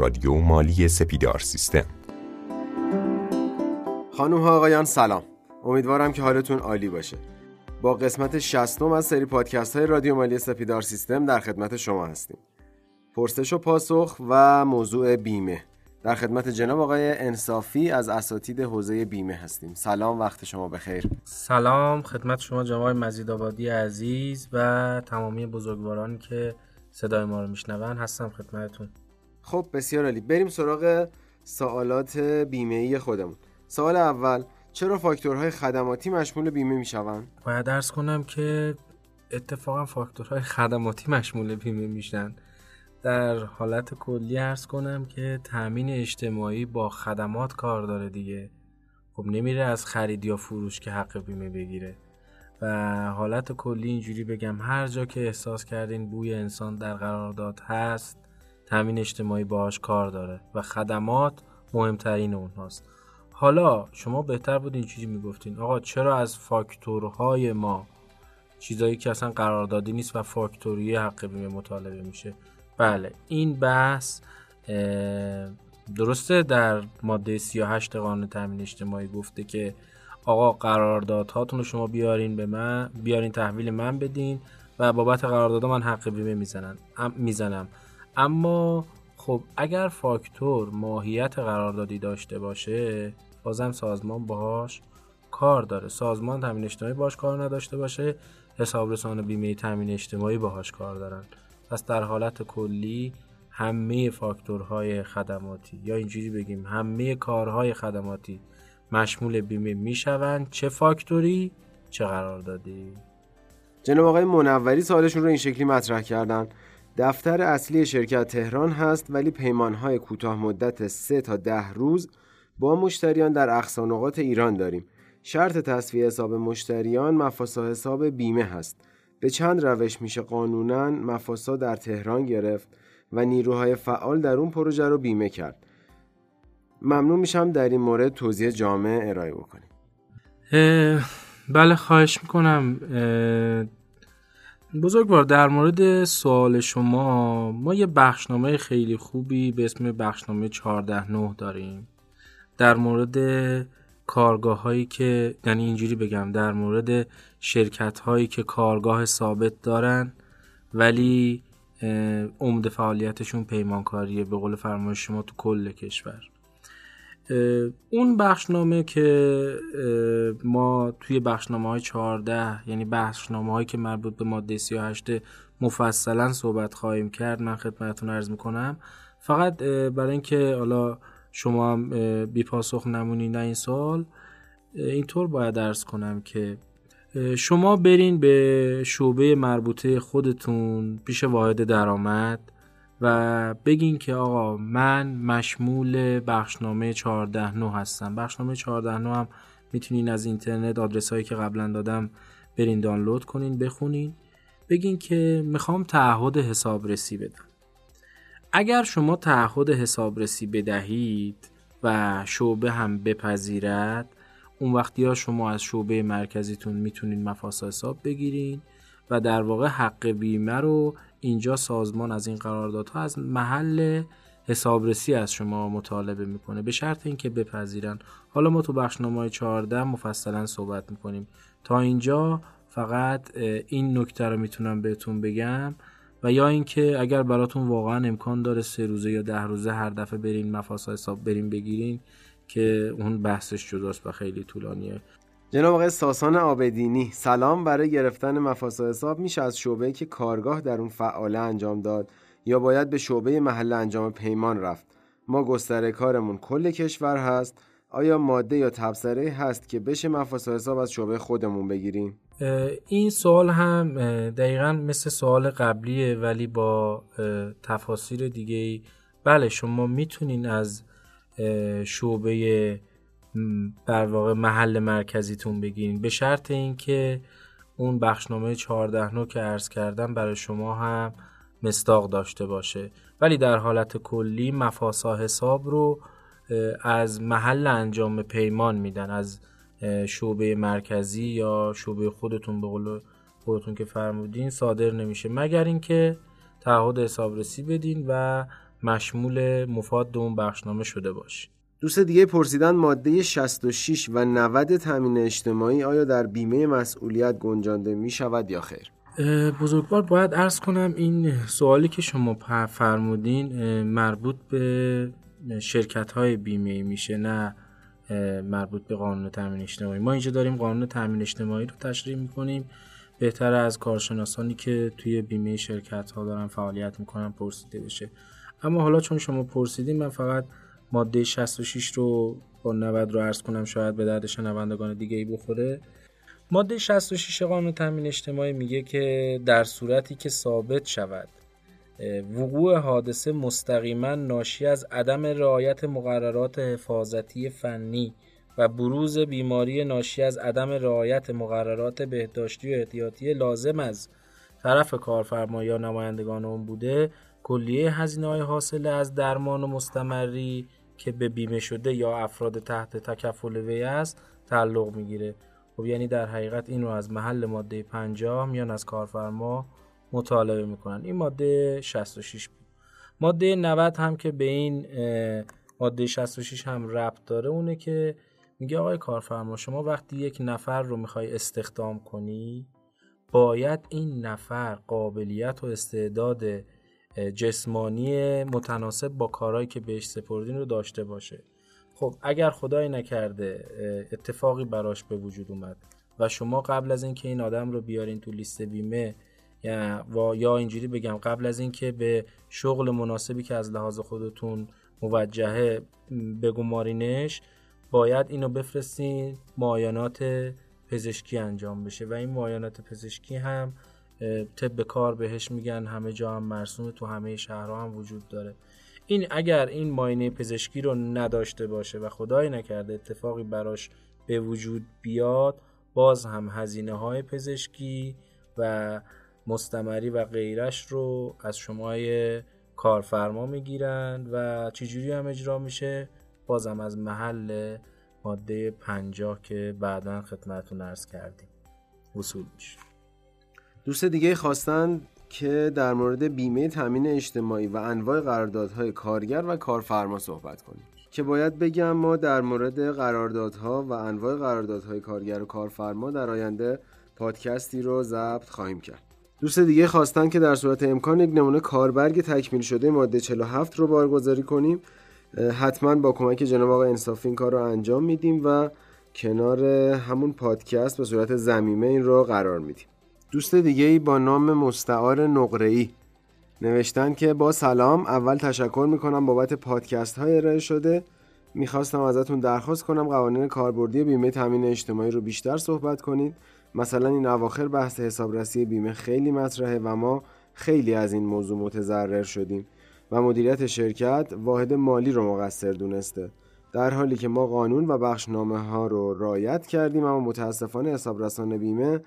رادیو مالی سپیدار سیستم. خانم ها آقایان سلام. امیدوارم که حالتون عالی باشه. با قسمت شستم از سری پادکست های رادیو مالی سپیدار سیستم در خدمت شما هستیم. پرسش و پاسخ و موضوع بیمه. در خدمت جناب آقای انصافی از اساتید حوزه بیمه هستیم. سلام وقت شما بخیر. سلام خدمت شما جناب مزید آبادی عزیز و تمامی بزرگوارانی که صدای ما رو میشنون. هستم خدمتتون. خب بسیار عالی. بریم سراغ سوالات بیمه خودمون. سوال اول چرا فاکتورهای خدماتی مشمول بیمه می‌شوند؟ باید درس کنم که اتفاقا فاکتورهای خدماتی مشمول بیمه میشن. در حالت کلی ارز کنم که تأمین اجتماعی با خدمات کار داره دیگه. خب نمیره از خرید یا فروش که حق بیمه بگیره. و حالت کلی اینجوری بگم هر جا که احساس کردین بوی انسان در قرارداد هست تأمین اجتماعی باهاش کار داره و خدمات مهمترین اونهاست. حالا شما بهتر بود این چیزی می‌گفتین. آقا چرا از فاکتورهای ما چیزایی که اصلا قراردادی نیست و فاکتوری حق بیمه مطالبه میشه؟ بله این بحث درسته در ماده 38 قانون تامین اجتماعی گفته که آقا قراردادهاتون رو شما بیارین به من بیارین تحویل من بدین و بابت قرارداد من حق بیمه می‌زنن می‌زنم. اما خب اگر فاکتور ماهیت قراردادی داشته باشه بازم سازمان باهاش کار داره. سازمان تامین اجتماعی باهاش کار نداشته باشه حسابرسان بیمه تامین اجتماعی باهاش کار دارن. پس در حالت کلی همه فاکتورهای خدماتی یا اینجوری بگیم همه کارهای خدماتی مشمول بیمه می‌شوند چه فاکتوری چه قرار دادی جناب آقای منوری سوالشون رو این شکلی مطرح کردن. دفتر اصلی شرکت تهران هست ولی پیمانهای کوتاه مدت 3 تا ده روز با مشتریان در اقصانقات ایران داریم. شرط تصفیه حساب مشتریان مفاسا حساب بیمه هست. به چند روش میشه قانونا مفاسا در تهران گرفت و نیروهای فعال در اون پروژه رو بیمه کرد. ممنون میشم در این مورد توضیح جامع ارائه بکنیم. بله خواهش می‌کنم. بزرگوار در مورد سوال شما ما یه بخشنامه خیلی خوبی به اسم بخشنامه 14 داریم. در مورد کارگاه هایی که یعنی اینجوری بگم در مورد شرکت هایی که کارگاه ثابت دارن ولی عمد فعالیتشون پیمانکاریه. به قول فرمایش شما تو کل کشور. اون بخشنامه که ما توی بخشنامه های 14 یعنی بخشنامه هایی که مربوط به ماده 38 مفصلا صحبت خواهیم کرد من خدمتتون عرض می‌کنم. فقط برای اینکه حالا شما هم بی پاسخ نمونین این سال اینطور باید درس کنم که شما برین به شعبه مربوطه خودتون پیش واحد درآمد و بگین که آقا من مشمول بخشنامه 14 نو هستم. بخشنامه 14 نو هم می‌تونین از اینترنت آدرس هایی که قبلا دادم برین دانلود کنین بخونین. بگین که می‌خوام تعهد حسابرسی بدم. اگر شما تعهد حسابرسی بدهید و شعبه هم بپذیرد اون وقتی ها شما از شعبه مرکزیتون می‌تونین مفاسا حساب بگیرین و در واقع حق بیمه رو اینجا سازمان از این قراردادها از محل حسابرسی از شما مطالبه می‌کنه. به شرط اینکه بپذیرن. حالا ما تو بخشنامه 14 مفصلا صحبت می‌کنیم. تا اینجا فقط این نکته رو می‌تونم بهتون بگم و یا اینکه اگر براتون واقعا امکان داره سه روزه یا ده روزه هر دفعه برین مفاسا حساب برین بگیرین که اون بحثش جداست و خیلی طولانیه. جناب آقای ساسان آبدینی سلام برای گرفتن مفاسا حساب میشه از شعبه که کارگاه در اون فعاله انجام داد یا باید به شعبه محل انجام پیمان رفت. ما گستره کارمون کل کشور هست. آیا ماده یا تبصره هست که بشه مفاسا حساب از شعبه خودمون بگیریم؟ این سوال هم دقیقا مثل سوال قبلیه ولی با تفاصیل دیگه بله شما می‌تونین از شعبه در واقع محل مرکزیتون بگیرین. به شرط اینکه اون بخشنامه 14 نو که عرض کردم برای شما هم مستاق داشته باشه. ولی در حالت کلی مفاسا حساب رو از محل انجام پیمان میدن. از شعبه مرکزی یا شعبه خودتون به قول خودتون که فرمودین صادر نمیشه. مگر اینکه تعهد حسابرسی بدین و مشمول مفاد اون بخشنامه شده باشه. دوست دیگه پرسیدن ماده 66 و 90 تامین اجتماعی آیا در بیمه مسئولیت گنجانده می شود یا خیر؟ بزرگوار باید ارز کنم این سوالی که شما فرمودین مربوط به شرکت های بیمه میشه نه مربوط به قانون تامین اجتماعی. ما اینجا داریم قانون تامین اجتماعی رو تشریح می‌کنیم. بهتر از کارشناسانی که توی بیمه شرکت ها دارن فعالیت می‌کنن پرسیده بشه. اما حالا چون شما پرسیدین من فقط ماده 66 رو با 90 رو عرض کنم شاید به درد شنوندگان دیگه ای بخوره. ماده 66 قانون تامین اجتماعی میگه که در صورتی که ثابت شود وقوع حادثه مستقیما ناشی از عدم رعایت مقررات حفاظتی فنی و بروز بیماری ناشی از عدم رعایت مقررات بهداشتی و احتیاطی لازم از طرف کارفرما یا نمایندگان اون بوده کلیه هزینه های حاصله از درمان و مستمری که به بیمه شده یا افراد تحت تکفل وی است تعلق می‌گیره. خب یعنی در حقیقت این رو از محل ماده 50 میان از کارفرما مطالبه می‌کنن. این ماده 66 بود. ماده 90 هم که به این ماده 66 هم ربط داره اونه که میگه آقای کارفرما شما وقتی یک نفر رو می‌خوای استخدام کنی باید این نفر قابلیت و استعداد جسمانی متناسب با کارهایی که بهش سپردین رو داشته باشه. خب اگر خدای نکرده اتفاقی براش به وجود اومد و شما قبل از اینکه این آدم رو بیارین تو لیست بیمه یا و یا اینجوری بگم قبل از اینکه به شغل مناسبی که از لحاظ خودتون موجهه بگمارینش باید اینو بفرستین معاینات پزشکی انجام بشه. و این معاینات پزشکی هم طب کار بهش میگن همه جا هم مرسوم تو همه شهرها هم وجود داره. این اگر این ماینه پزشکی رو نداشته باشه و خدای نکرده اتفاقی براش به وجود بیاد باز هم هزینه های پزشکی و مستمری و غیرش رو از شمای کارفرما می‌گیرند و چجوری هم اجرا میشه؟ بازم از محل ماده پنجاه که بعدا خدمتتون ارز کردیم. وصول میشه. دوست دیگه خواستن که در مورد بیمه تامین اجتماعی و انواع قراردادهای کارگر و کارفرما صحبت کنیم. که باید بگم ما در مورد قراردادها و انواع قراردادهای کارگر و کارفرما در آینده پادکستی رو ضبط خواهیم کرد. دوست دیگه خواستن که در صورت امکان یک نمونه کاربرگ تکمیل شده ماده 47 رو بارگذاری کنیم حتما با کمک جناب آقای انصافی این کار رو انجام میدیم و کنار همون پادکست به صورت زمیمه این رو قرار میدیم. دوست دیگه ای با نام مستعار نقره نوشتن که با سلام اول تشکر می‌کنم بابت پادکست های ارائه شده. می‌خواستم ازتون درخواست کنم قوانین کاربردی بیمه تامین اجتماعی رو بیشتر صحبت کنید. مثلا این اواخر بحث حسابرسی بیمه خیلی مطرحه و ما خیلی از این موضوع متضرر شدیم و مدیریت شرکت واحد مالی رو مقصر دونسته. در حالی که ما قانون و بخشنامه ها رو رایت کردیم اما متاسفانه حسابرسان بیمه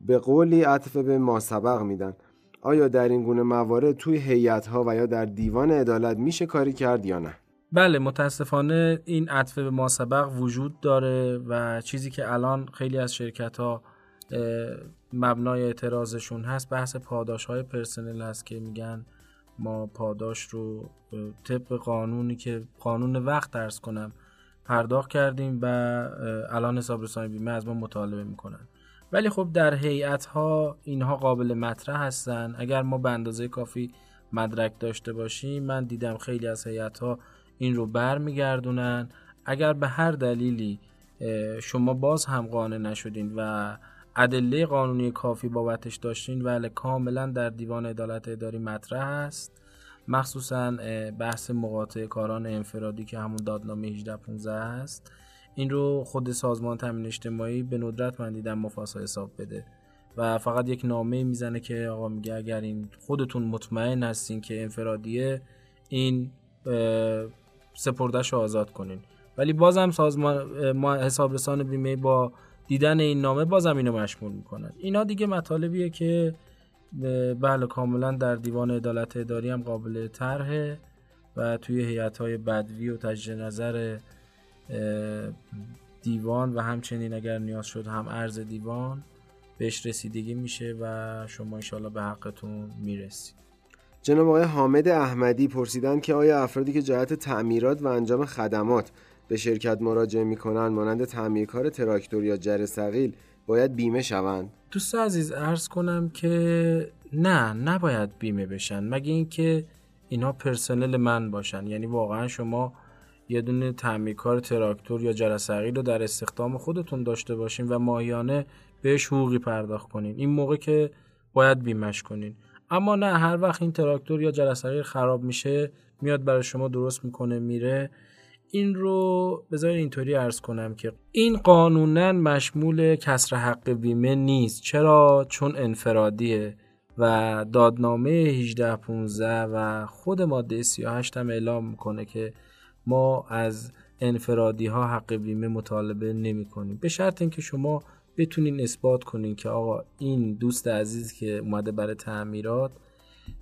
به قولی عطف به ما سبق میدن. آیا در این گونه موارد توی هیئت ها و یا در دیوان عدالت میشه کاری کرد یا نه؟ بله متاسفانه این عطف به ما سبق وجود داره و چیزی که الان خیلی از شرکت ها مبنای اعتراضشون هست بحث پاداش های پرسنل هست که میگن ما پاداش رو طبق قانونی که قانون وقت درس کنم پرداخت کردیم و الان حساب رسانی بیمه از ما مطالبه می‌کنن. ولی خب در هیئت ها اینها قابل مطرح هستن. اگر ما به اندازه کافی مدرک داشته باشیم من دیدم خیلی از هیئت ها این رو برمیگردونن. اگر به هر دلیلی شما باز هم قانع نشدین و ادله قانونی کافی بابتش داشتین ولی کاملا در دیوان عدالت اداری مطرح است. مخصوصا بحث مقاطع کاران انفرادی که همون دادنامه 1815 است. این رو خود سازمان تامین اجتماعی به ندرت من دیدم مفاسا حساب بده. و فقط یک نامه می‌زنه که آقا میگه اگر این خودتون مطمئن هستین که انفرادیه این سپردش رو آزاد کنین. ولی بازم سازمان ما حسابرسان بیمه با دیدن این نامه بازم اینو مشمول می‌کنن. اینا دیگه مطالبیه که بله کاملا در دیوان عدالت اداری هم قابل طرحه و توی هیئت های بدوی و تجدید نظر دیوان و همچنین اگر نیاز شد هم ارز دیوان بهش رسیدگی میشه و شما انشالله به حقتون می‌رسید. جناب آقای حامد احمدی پرسیدن که آیا افرادی که جهت تعمیرات و انجام خدمات به شرکت مراجعه می‌کنن مانند تعمیرکار تراکتور یا جر سقیل باید بیمه شوند؟ دوست عزیز ارز کنم که نه نباید بیمه بشن. مگه اینکه اینا پرسنل من باشن؟ یعنی واقعا شما یه دونه تعمیرکار تراکتور یا جرثقیل رو در استخدام خودتون داشته باشین و ماهیانه بهش حقوقی پرداخت کنین. این موقع که باید بیمش کنین. اما نه هر وقت این تراکتور یا جرثقیل خراب میشه میاد برای شما درست می‌کنه میره. این رو بذار اینطوری ارز کنم که این قانونا مشمول کسر حق بیمه نیست. چرا؟ چون انفرادیه و دادنامه 1815 و خود ماده 38 هم اعلام می‌کنه که ما از انفرادی ها حق بیمه مطالبه نمی کنیم. به شرط اینکه شما بتونین اثبات کنین که آقا این دوست عزیز که اومده برای تعمیرات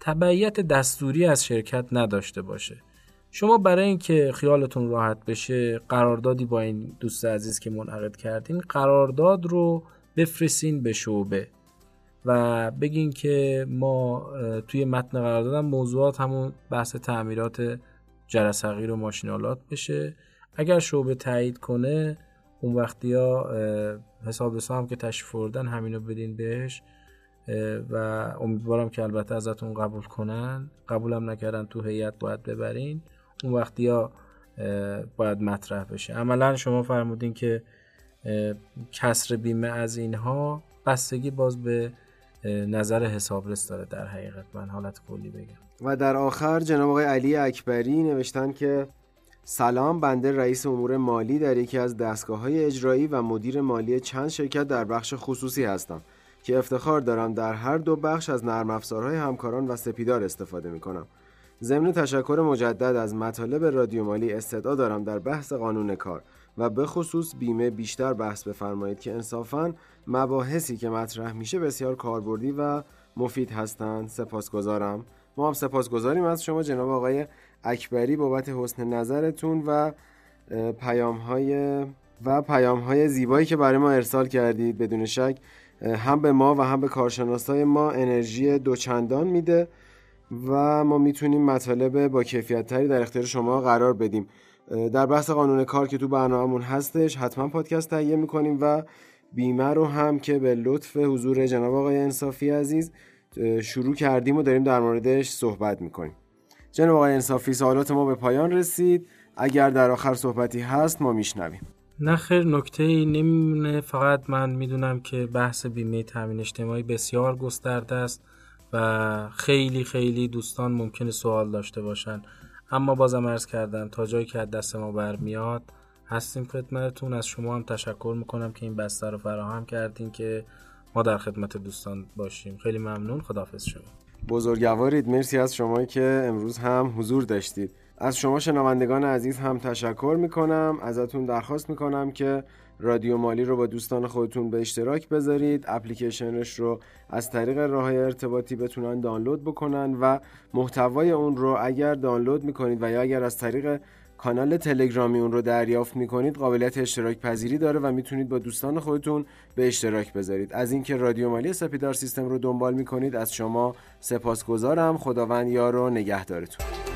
تبعیت دستوری از شرکت نداشته باشه. شما برای اینکه خیالتون راحت بشه قراردادی با این دوست عزیز که منعقد کردین قرارداد رو بفرستین به شعبه و بگین که ما توی متن قراردادم موضوعات همون بحث تعمیرات جرثقیل و ماشینالات بشه. اگر شعبه تایید کنه اون وقتی ها حساب هم که تشریف بردن همینو بدین بهش. و امیدوارم که البته ازتون قبول کنن. قبولم نکردن تو هیئت باید ببرین. اون وقتی ها باید مطرح بشه. عملا شما فرمودین که کسر بیمه از اینها بستگی باز به نظر حسابرس داره در حقیقت. من حالت کلی بگم. و در آخر جناب آقای علی اکبری نوشتن که سلام بنده رئیس امور مالی در یکی از دستگاه های اجرایی و مدیر مالی چند شرکت در بخش خصوصی هستم که افتخار دارم در هر دو بخش از نرم افزارهای همکاران و سپیدار استفاده می کنم. ضمن تشکر مجدد از مطالب رادیو مالی استدعا دارم در بحث قانون کار. و به خصوص بیمه بیشتر بحث بفرمایید که انصافا مباحثی که مطرح میشه بسیار کاربردی و مفید هستند. سپاسگزارم. ما هم سپاسگزاریم از شما جناب آقای اکبری بابت حسن نظرتون و پیام های و پیام های زیبایی که برای ما ارسال کردید. بدون شک هم به ما و هم به کارشناسای ما انرژی دوچندان میده و ما می‌تونیم مطالب با کیفیت تری در اختیار شما قرار بدیم. در بحث قانون کار که تو برنامهمون هستش حتما پادکست تهیه می‌کنیم و بیمه رو هم که به لطف حضور جناب آقای انصافی عزیز شروع کردیم و داریم در موردش صحبت می‌کنیم. جناب آقای انصافی سوالات ما به پایان رسید. اگر در آخر صحبتی هست ما میشنویم. نه خیر نکته ای نمیمونه. فقط من می‌دونم که بحث بیمه تامین اجتماعی بسیار گسترده است و خیلی خیلی دوستان ممکنه سوال داشته باشن. اما بازم ارز کردم تا جایی که دست ما برمیاد هستیم خدمتتون. از شما هم تشکر می‌کنم که این بستر رو فراهم کردین که ما در خدمت دوستان باشیم. خیلی ممنون. خداحافظ شما. بزرگوارید. مرسی از شما که امروز هم حضور داشتید. از شما شنوندگان عزیز هم تشکر می‌کنم. ازتون درخواست می‌کنم که رادیو مالی رو با دوستان خودتون به اشتراک بذارید. اپلیکیشنش رو از طریق راه ارتباطی بتونن دانلود بکنن و محتوای اون رو اگر دانلود می‌کنید و یا اگر از طریق کانال تلگرامی اون رو دریافت می‌کنید قابلیت اشتراک پذیری داره و می‌تونید با دوستان خودتون به اشتراک بذارید. از اینکه رادیو مالی سپیدار سیستم رو دنبال می‌کنید از شما سپاسگزارم. خداوند یار و نگهدارتون.